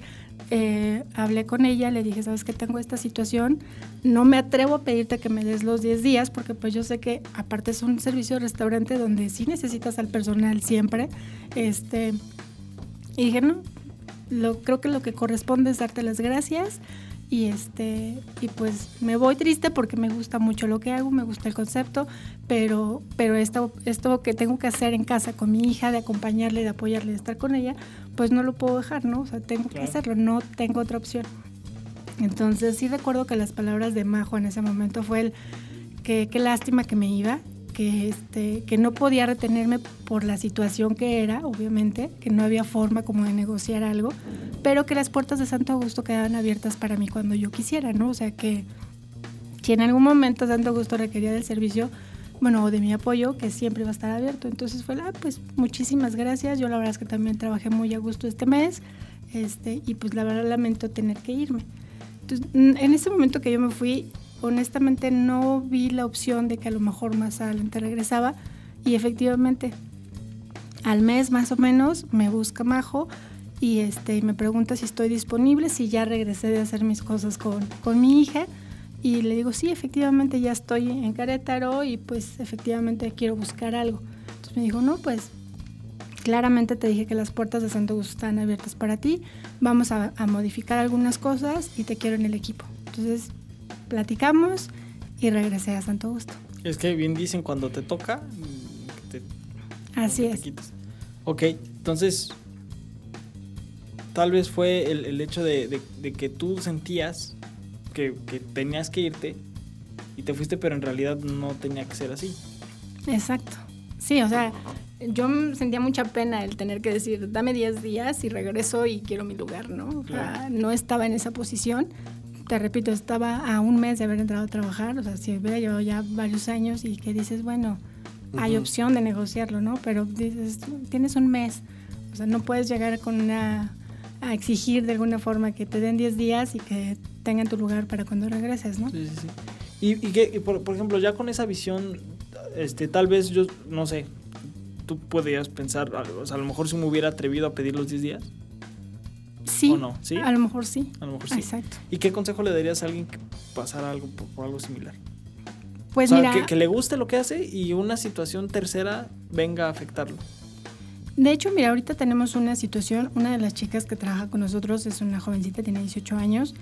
eh, hablé con ella, le dije, sabes que tengo esta situación, no me atrevo a pedirte que me des los 10 días porque pues yo sé que aparte es un servicio de restaurante donde sí necesitas al personal siempre, este, y dije, no, lo, creo que lo que corresponde es darte las gracias y este y pues me voy triste porque me gusta mucho lo que hago, me gusta el concepto, pero pero esto esto que tengo que hacer en casa con mi hija de acompañarle, de apoyarle, de estar con ella, pues no lo puedo dejar, ¿no? O sea, tengo Claro. que hacerlo, no tengo otra opción. Entonces sí recuerdo que las palabras de Majo en ese momento fue el que qué lástima que me iba, que este que no podía retenerme por la situación que era, obviamente, que no había forma como de negociar algo, pero que las puertas de Santo Augusto quedaban abiertas para mí cuando yo quisiera, ¿no? O sea que si en algún momento Santo Augusto requería del servicio, bueno, o de mi apoyo, que siempre va a estar abierto. Entonces fue, ah, pues muchísimas gracias. Yo la verdad es que también trabajé muy a gusto este mes, este, y pues la verdad lamento tener que irme. Entonces, mm, en ese momento que yo me fui, honestamente no vi la opción de que a lo mejor más adelante regresaba, y efectivamente al mes más o menos me busca Majo y este me pregunta si estoy disponible, si ya regresé de hacer mis cosas con, con mi hija. Y le digo, sí, efectivamente ya estoy en Querétaro y pues efectivamente quiero buscar algo. Entonces me dijo, no, pues claramente te dije que las puertas de Santo Gusto están abiertas para ti. Vamos a, a modificar algunas cosas y te quiero en el equipo. Entonces platicamos y regresé a Santo Gusto. Es que bien dicen cuando te toca, mm, te Así es. Ok, entonces tal vez fue el, el hecho de, de- de que tú sentías que, que tenías que irte y te fuiste, pero en realidad no tenía que ser así. Exacto. Sí, o sea, yo sentía mucha pena el tener que decir, dame 10 días y regreso y quiero mi lugar, ¿no? O sea, Claro. no estaba en esa posición. Te repito, estaba a un mes de haber entrado a trabajar, o sea, si hubiera llevado ya varios años y que dices, bueno, hay opción de negociarlo, ¿no? Pero dices, tienes un mes, o sea, no puedes llegar con una a exigir de alguna forma que te den 10 días y que tengan tu lugar para cuando regreses, ¿no? Sí, sí, sí. Y, y que, y por, por ejemplo, ya con esa visión, este, tal vez yo, no sé, tú podrías pensar, o sea, a lo mejor si me hubiera atrevido a pedir los 10 días, Sí, ¿O no? ¿Sí? a lo mejor sí. a lo mejor sí. Exacto. ¿Y qué consejo le darías a alguien que pasara algo por, por algo similar? Pues o sea, mira, que, que le guste lo que hace y una situación tercera venga a afectarlo. De hecho, mira, ahorita tenemos una situación, una de las chicas que trabaja con nosotros es una jovencita, tiene 18 años,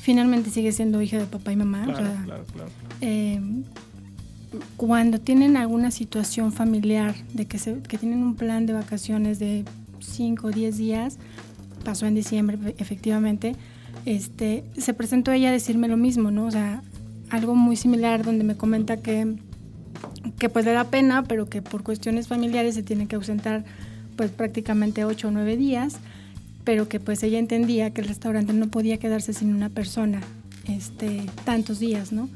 finalmente sigue siendo hija de papá y mamá. o Claro, sea, claro, claro. eh, cuando tienen alguna situación familiar de que, se, que tienen un plan de vacaciones de 5 o 10 días, pasó en diciembre efectivamente, este, se presentó ella a decirme lo mismo, ¿no? O sea, algo muy similar donde me comenta que, que pues le da pena, pero que por cuestiones familiares se tiene que ausentar pues prácticamente 8 o 9 días, pero que pues ella entendía que el restaurante no podía quedarse sin una persona este, tantos días, ¿no?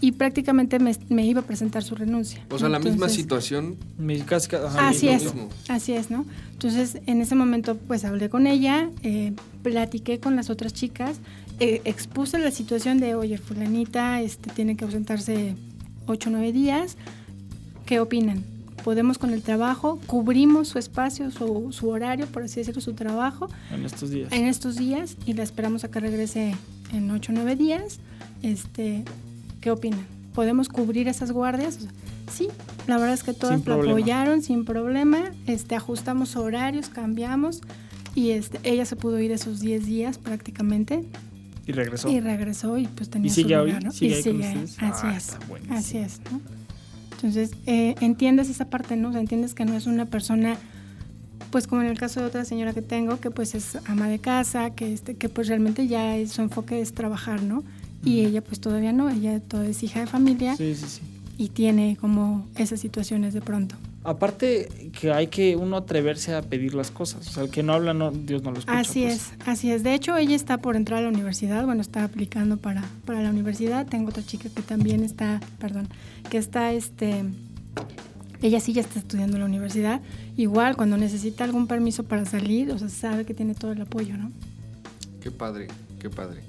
Y prácticamente me, me iba a presentar su renuncia. O sea, la misma situación. Mi- casi- ajá, Así lo es, mismo. mismo. así es, ¿no? Entonces, en ese momento, pues hablé con ella, eh, platiqué con las otras chicas, eh, expuse la situación de, oye, fulanita este, tiene que ausentarse 8 o 9 días, ¿qué opinan? ¿Podemos con el trabajo? ¿Cubrimos su espacio, su, su horario, por así decirlo, su trabajo En estos días. en estos días y la esperamos a que regrese en 8 o 9 días? Este, ¿Qué opinan? ¿Podemos cubrir esas guardias? O sea, Sí, la verdad es que todas lo apoyaron sin problema. Este, ajustamos horarios, cambiamos y este, ella se pudo ir esos 10 días prácticamente Y regresó. y regresó y pues tenía ¿Y sigue su hoy? lugar, ¿no? ¿Sigue y ahí. Así Ah, es. Así es, ¿no? Entonces, eh, entiendes esa parte, ¿no? O sea, entiendes que no es una persona, pues como en el caso de otra señora que tengo, que pues es ama de casa, que, este, que pues realmente ya es- su enfoque es trabajar, ¿no? Y ella pues todavía no, ella todavía es hija de familia Sí, sí, sí. y tiene como esas situaciones de pronto. Aparte que hay que uno atreverse a pedir las cosas. O sea, el que no habla, no, Dios no lo escucha. Así pues. es, así es. De hecho, ella está por entrar a la universidad, bueno, está aplicando para, para la universidad. Tengo otra chica que también está, perdón, que está, este, ella sí ya está estudiando en la universidad. Igual, cuando necesita algún permiso para salir, o sea, sabe que tiene todo el apoyo, ¿no? Qué padre, qué padre.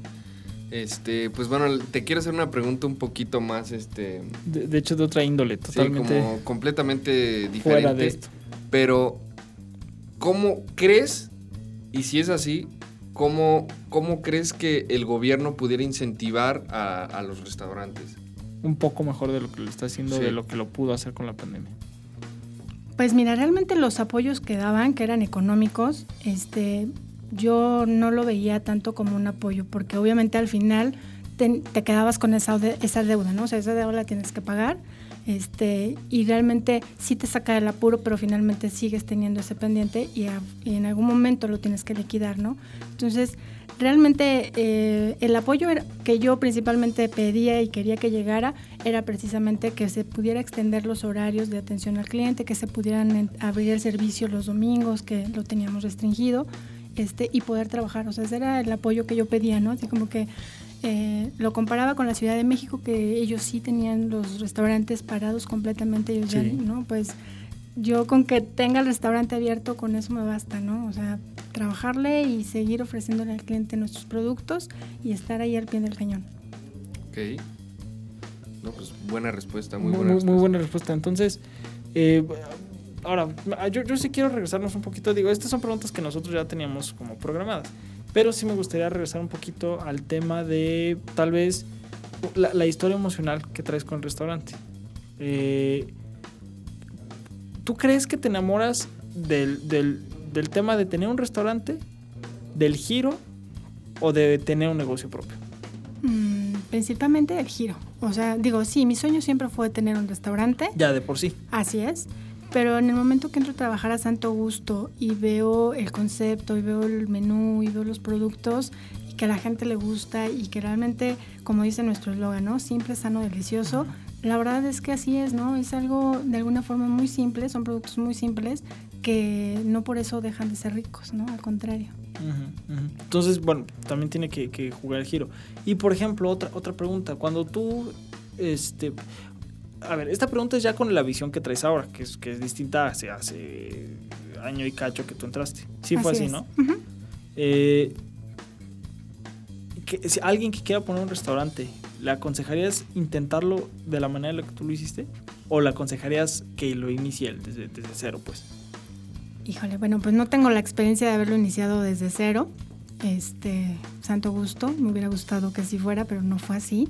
Este, pues bueno, te quiero hacer una pregunta un poquito más, este, De, de hecho, de otra índole, sí, totalmente como completamente diferente. fuera de esto. Pero, ¿cómo crees? Y si es así, ¿cómo, cómo crees que el gobierno pudiera incentivar a, a los restaurantes? Un poco mejor de lo que lo está haciendo, Sí. de lo que lo pudo hacer con la pandemia. Pues mira, realmente los apoyos que daban, que eran económicos, este, yo no lo veía tanto como un apoyo, porque obviamente al final te, quedabas con esa, esa deuda, ¿no? O sea, esa deuda la tienes que pagar, este, y realmente sí te saca del apuro, pero finalmente sigues teniendo ese pendiente y, a- y en algún momento lo tienes que liquidar, ¿no? Entonces, realmente eh, el apoyo que yo principalmente pedía y quería que llegara era precisamente que se pudiera extender los horarios de atención al cliente, que se pudieran abrir el servicio los domingos, que lo teníamos restringido, este, y poder trabajar. O sea, ese era el apoyo que yo pedía, ¿no? Así como que eh, lo comparaba con la Ciudad de México, que ellos sí tenían los restaurantes parados completamente, ellos ya, Sí. ¿no? Pues yo con que tenga el restaurante abierto, con eso me basta, ¿no? O sea, trabajarle y seguir ofreciéndole al cliente nuestros productos y estar ahí al pie del cañón. Ok. No, pues buena respuesta, muy, Muy, buena muy- muy respuesta. buena respuesta. Entonces, eh, ahora, yo, yo sí quiero regresarnos un poquito. Digo, estas son preguntas que nosotros ya teníamos como programadas. Pero sí me gustaría regresar un poquito al tema de tal vez la, la historia emocional que traes con el restaurante. Eh, ¿Tú crees que te enamoras del, del- del tema de tener un restaurante, del giro o de tener un negocio propio? Mm, principalmente el giro. O sea, digo, sí, mi sueño siempre fue tener un restaurante. Ya de por sí. Así es. Pero en el momento que entro a trabajar a Santo Gusto y veo el concepto y veo el menú y veo los productos y que a la gente le gusta y que realmente, como dice nuestro eslogan, ¿no? Simple, sano, delicioso. La verdad es que así es, ¿no? Es algo de alguna forma muy simple, son productos muy simples que no por eso dejan de ser ricos, ¿no? Al contrario. Entonces, bueno, también tiene que, que jugar el giro. Y por ejemplo, otra, otra pregunta. Cuando tú, este, a ver, esta pregunta es ya con la visión que traes ahora, que es, que es distinta hace, hace año y cacho que tú entraste. Sí fue así, es. ¿no? Ujú. Eh, que, si alguien que quiera poner un restaurante, ¿le aconsejarías intentarlo de la manera en la que tú lo hiciste? ¿O le aconsejarías que lo inicie desde, desde cero, pues? Híjole, bueno, pues no tengo la experiencia de haberlo iniciado desde cero. Este, santo gusto, me hubiera gustado que así fuera, pero no fue así.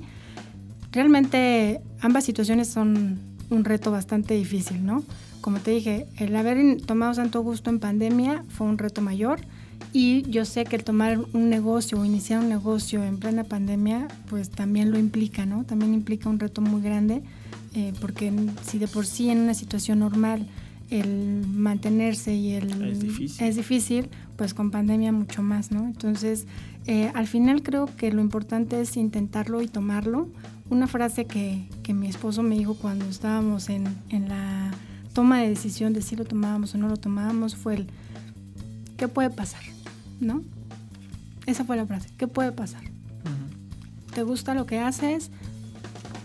Realmente ambas situaciones son un reto bastante difícil, ¿no? Como te dije, el haber tomado santo gusto en pandemia fue un reto mayor y yo sé que el tomar un negocio o iniciar un negocio en plena pandemia, pues también lo implica, ¿no? También implica un reto muy grande, eh, porque si de por sí en una situación normal el mantenerse y el Es difícil. es difícil, pues con pandemia mucho más, ¿no? Entonces, eh, al final creo que lo importante es intentarlo y tomarlo. Una frase que, que mi esposo me dijo cuando estábamos en, en la toma de decisión de si lo tomábamos o no lo tomábamos fue el, ¿qué puede pasar? ¿No? Esa fue la frase, ¿qué puede pasar? ¿Te gusta lo que haces?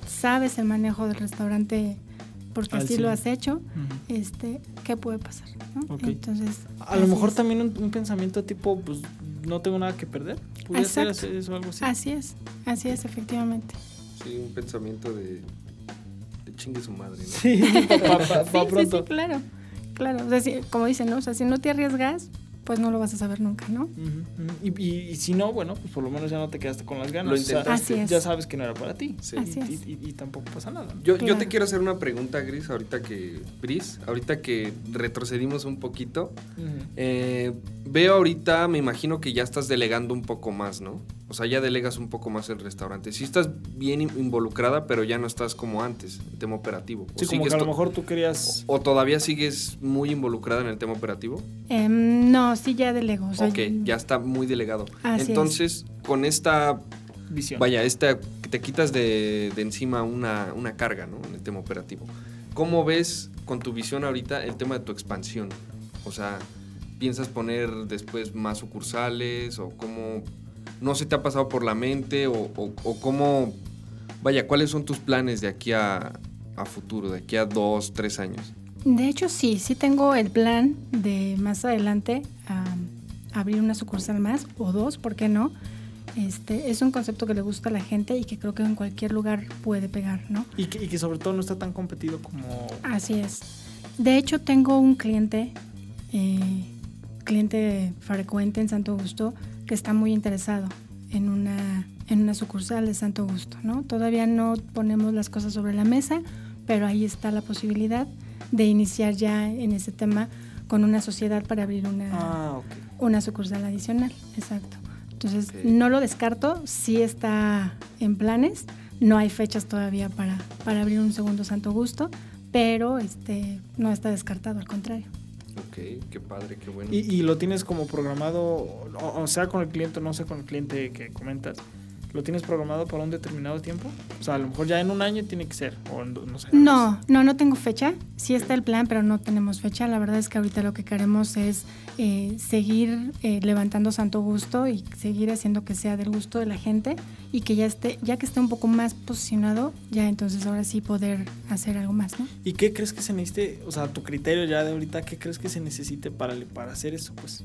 ¿Sabes el manejo del restaurante porque Al así lo cien. has hecho? Este, ¿qué puede pasar? Entonces, A lo mejor es. también un, un pensamiento tipo, pues no tengo nada que perder. ¿Pudiera ser Exacto. así- eso algo así? Así es, así es, efectivamente. Sí, un pensamiento de, de chingue su madre, ¿no? Sí, <laughs> pa, pa- pa- Sí, pa sí, pronto. sí, claro, claro. O sea, sí, como dicen, ¿no? O sea, si no te arriesgas, pues no lo vas a saber nunca, ¿no? Y, y- y si no, bueno, pues por lo menos ya no te quedaste con las ganas. Lo O sea, intentaste. Así es. Ya sabes que no era para ti. Sí. Así Y, es. y- y tampoco pasa nada. ¿no? Yo, yo te quiero hacer una pregunta, Gris, ahorita que. Gris, ahorita que retrocedimos un poquito. Eh, veo ahorita, me imagino que ya estás delegando un poco más, ¿no? O sea, ya delegas un poco más el restaurante. Sí estás bien in- involucrada, pero ya no estás como antes, en tema operativo. O Sí, como que a lo mejor tú querías... ¿O todavía sigues muy involucrada en el tema operativo? Em, no, sí ya delego. o sea, ok, ya está muy delegado. Así es. Entonces, con esta, Visión. vaya, esta, que te quitas de, de encima una, una carga, ¿no? En el tema operativo. ¿Cómo ves con tu visión ahorita el tema de tu expansión? O sea, ¿piensas poner después más sucursales o cómo... No se te ha pasado por la mente o, o- o cómo... Vaya, ¿cuáles son tus planes de aquí a, a futuro, de aquí a dos, tres años? De hecho, sí, sí tengo el plan de más adelante abrir una sucursal más o dos, ¿por qué no? Este, es un concepto que le gusta a la gente y que creo que en cualquier lugar puede pegar, ¿no? Y que, y que sobre todo no está tan competido como... Así es. De hecho, tengo un cliente, eh, cliente frecuente en Santo Augusto, que está muy interesado en una, en una sucursal de Santo Augusto, ¿no? Todavía no ponemos las cosas sobre la mesa, pero ahí está la posibilidad de iniciar ya en ese tema con una sociedad para abrir una, Ah, una sucursal adicional, exacto. Entonces, no lo descarto, sí está en planes, no hay fechas todavía para, para abrir un segundo Santo Gusto, pero este, no está descartado, al contrario. Ok, qué padre, qué bueno. Y, y lo tienes como programado, o, o sea, con el cliente, o no sé, con el cliente que comentas, ¿lo tienes programado para un determinado tiempo? O sea, a lo mejor ya en un año tiene que ser, o no sé. No, no, no tengo fecha. Sí está el plan, pero no tenemos fecha. La verdad es que ahorita lo que queremos es eh, seguir eh, levantando Santo Gusto y seguir haciendo que sea del gusto de la gente y que ya esté, ya que esté un poco más posicionado, ya entonces ahora sí poder hacer algo más, ¿no? ¿Y qué crees que se necesite, o sea, tu criterio ya de ahorita, qué crees que se necesite para, para hacer eso? Pues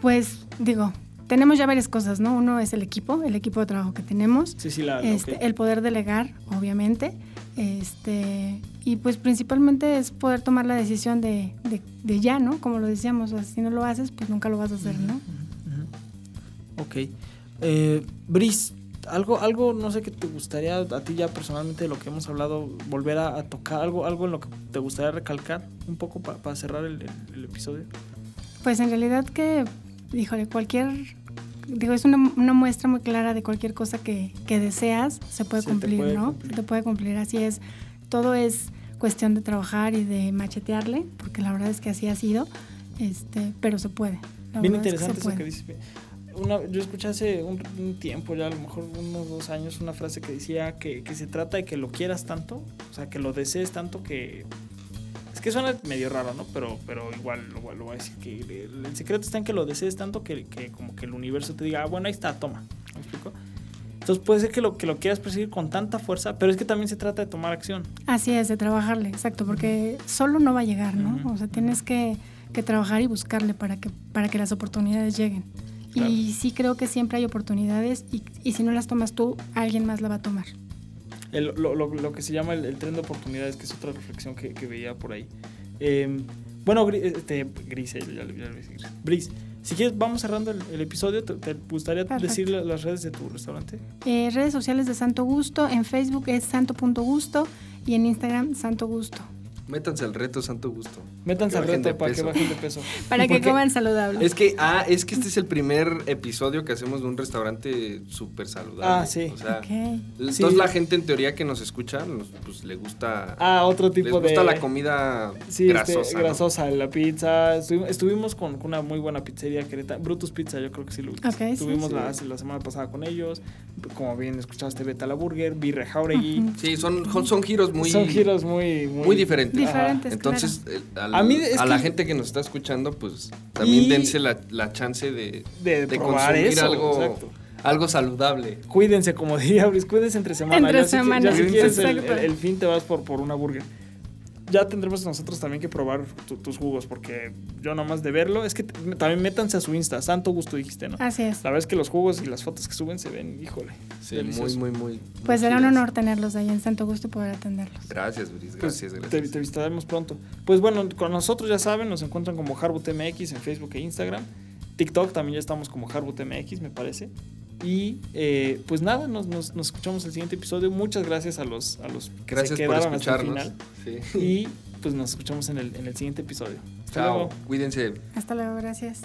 Pues digo, tenemos ya varias cosas, ¿no? Uno es el equipo, el equipo de trabajo que tenemos. sí, sí, la... Este. El poder delegar, obviamente. Este, y pues principalmente es poder tomar la decisión de, de- de ya, ¿no? Como lo decíamos, o sea, si no lo haces, pues nunca lo vas a hacer, ¿no? Ok. Eh, Brice, algo, algo, no sé, que te gustaría a ti ya personalmente de lo que hemos hablado, volver a, a tocar, algo, algo en lo que te gustaría recalcar un poco pa- para cerrar el, el- el episodio. Pues en realidad que, híjole, cualquier, digo, es una, una muestra muy clara de cualquier cosa que, que deseas, se puede Se te cumplir, puede ¿no? cumplir. Se te puede cumplir, así es. Todo es cuestión de trabajar y de machetearle, porque la verdad es que así ha sido, este, pero se puede. la Bien verdad es que interesante eso que dices. Una, yo escuché hace un, un tiempo, ya a lo mejor unos dos años, una frase que decía que, que se trata de que lo quieras tanto, o sea, que lo desees tanto que... Que suena medio raro, ¿no? Pero, pero igual lo, lo voy a decir, que el, el secreto está en que lo desees tanto que, que como que el universo te diga, ah, bueno, ahí está, toma. ¿Me explico? Entonces puede ser que lo, que lo quieras perseguir con tanta fuerza, pero es que también se trata de tomar acción. Así es, de trabajarle, exacto, porque solo no va a llegar, ¿no? O sea, tienes que, que trabajar y buscarle para que, para que las oportunidades lleguen. Claro. Y sí creo que siempre hay oportunidades y, y si no las tomas tú, alguien más la va a tomar. El- lo, lo- lo que se llama el, el tren de oportunidades, que es otra reflexión que, que veía por ahí. Eh, bueno, Gri- este, Gris, eh, ya, ya le voy a decir. Gris, si quieres, vamos cerrando el, el episodio. ¿Te, te gustaría Perfecto. decir la- las redes de tu restaurante? Eh, redes sociales de Santo Gusto, en Facebook es santo.gusto y en Instagram Santo Gusto. Métanse al reto Santo Gusto. Métanse al reto para que bajen de peso. <laughs> Para ¿Y que coman saludable. Es que, ah, es que este es el primer episodio que hacemos de un restaurante súper saludable. Ah, sí. O sea, Ok. entonces Sí. la gente en teoría que nos escucha, nos- pues le gusta, Ah, otro les tipo gusta de... la comida Sí, grasosa. este, ¿no? grasosa, la pizza. Estuvimos, estuvimos con, una muy buena pizzería quereta, Brutus Pizza, yo creo que sí lo ubicas. Ok, sí. Estuvimos Sí. La, la semana pasada con ellos. Como bien escuchaste, Beta la Burger, Birre Jauregui. Sí, son, son, son giros muy, Son giros muy, muy, muy diferentes. Diferentes, Entonces, A mí es a la gente que nos está escuchando, pues también Y- dense la, la chance de, De, de probar consumir eso. algo, exacto. algo saludable. Cuídense, como <laughs> diría Brice, cuídense entre semana. Entre si semana, ya si quieres el, exacto. el- el fin te vas por, por una burger. Ya tendremos nosotros también que probar tu- tus jugos, porque yo nomás de verlo, es que también métanse a su Insta, Santo Gusto dijiste, ¿no? Así es. La verdad es que los jugos y las fotos que suben se ven, híjole. Sí, deliciosos. muy, muy, muy. Pues muy será un honor tenerlos ahí en Santo Gusto y poder atenderlos. Gracias, Bris. Pues, Gracias, te, gracias. te visitaremos pronto. Pues bueno, con nosotros ya saben, nos encuentran como Harbut MX en Facebook e Instagram. TikTok también ya estamos como Harbut MX, me parece. Y eh, pues nada, nos, nos, nos escuchamos el siguiente episodio. Muchas gracias a los, a los que Gracias se por quedaron hasta el escucharnos. final. Sí. Y pues nos escuchamos en el, en el siguiente episodio. Hasta Chao. luego. Cuídense. Hasta luego, gracias.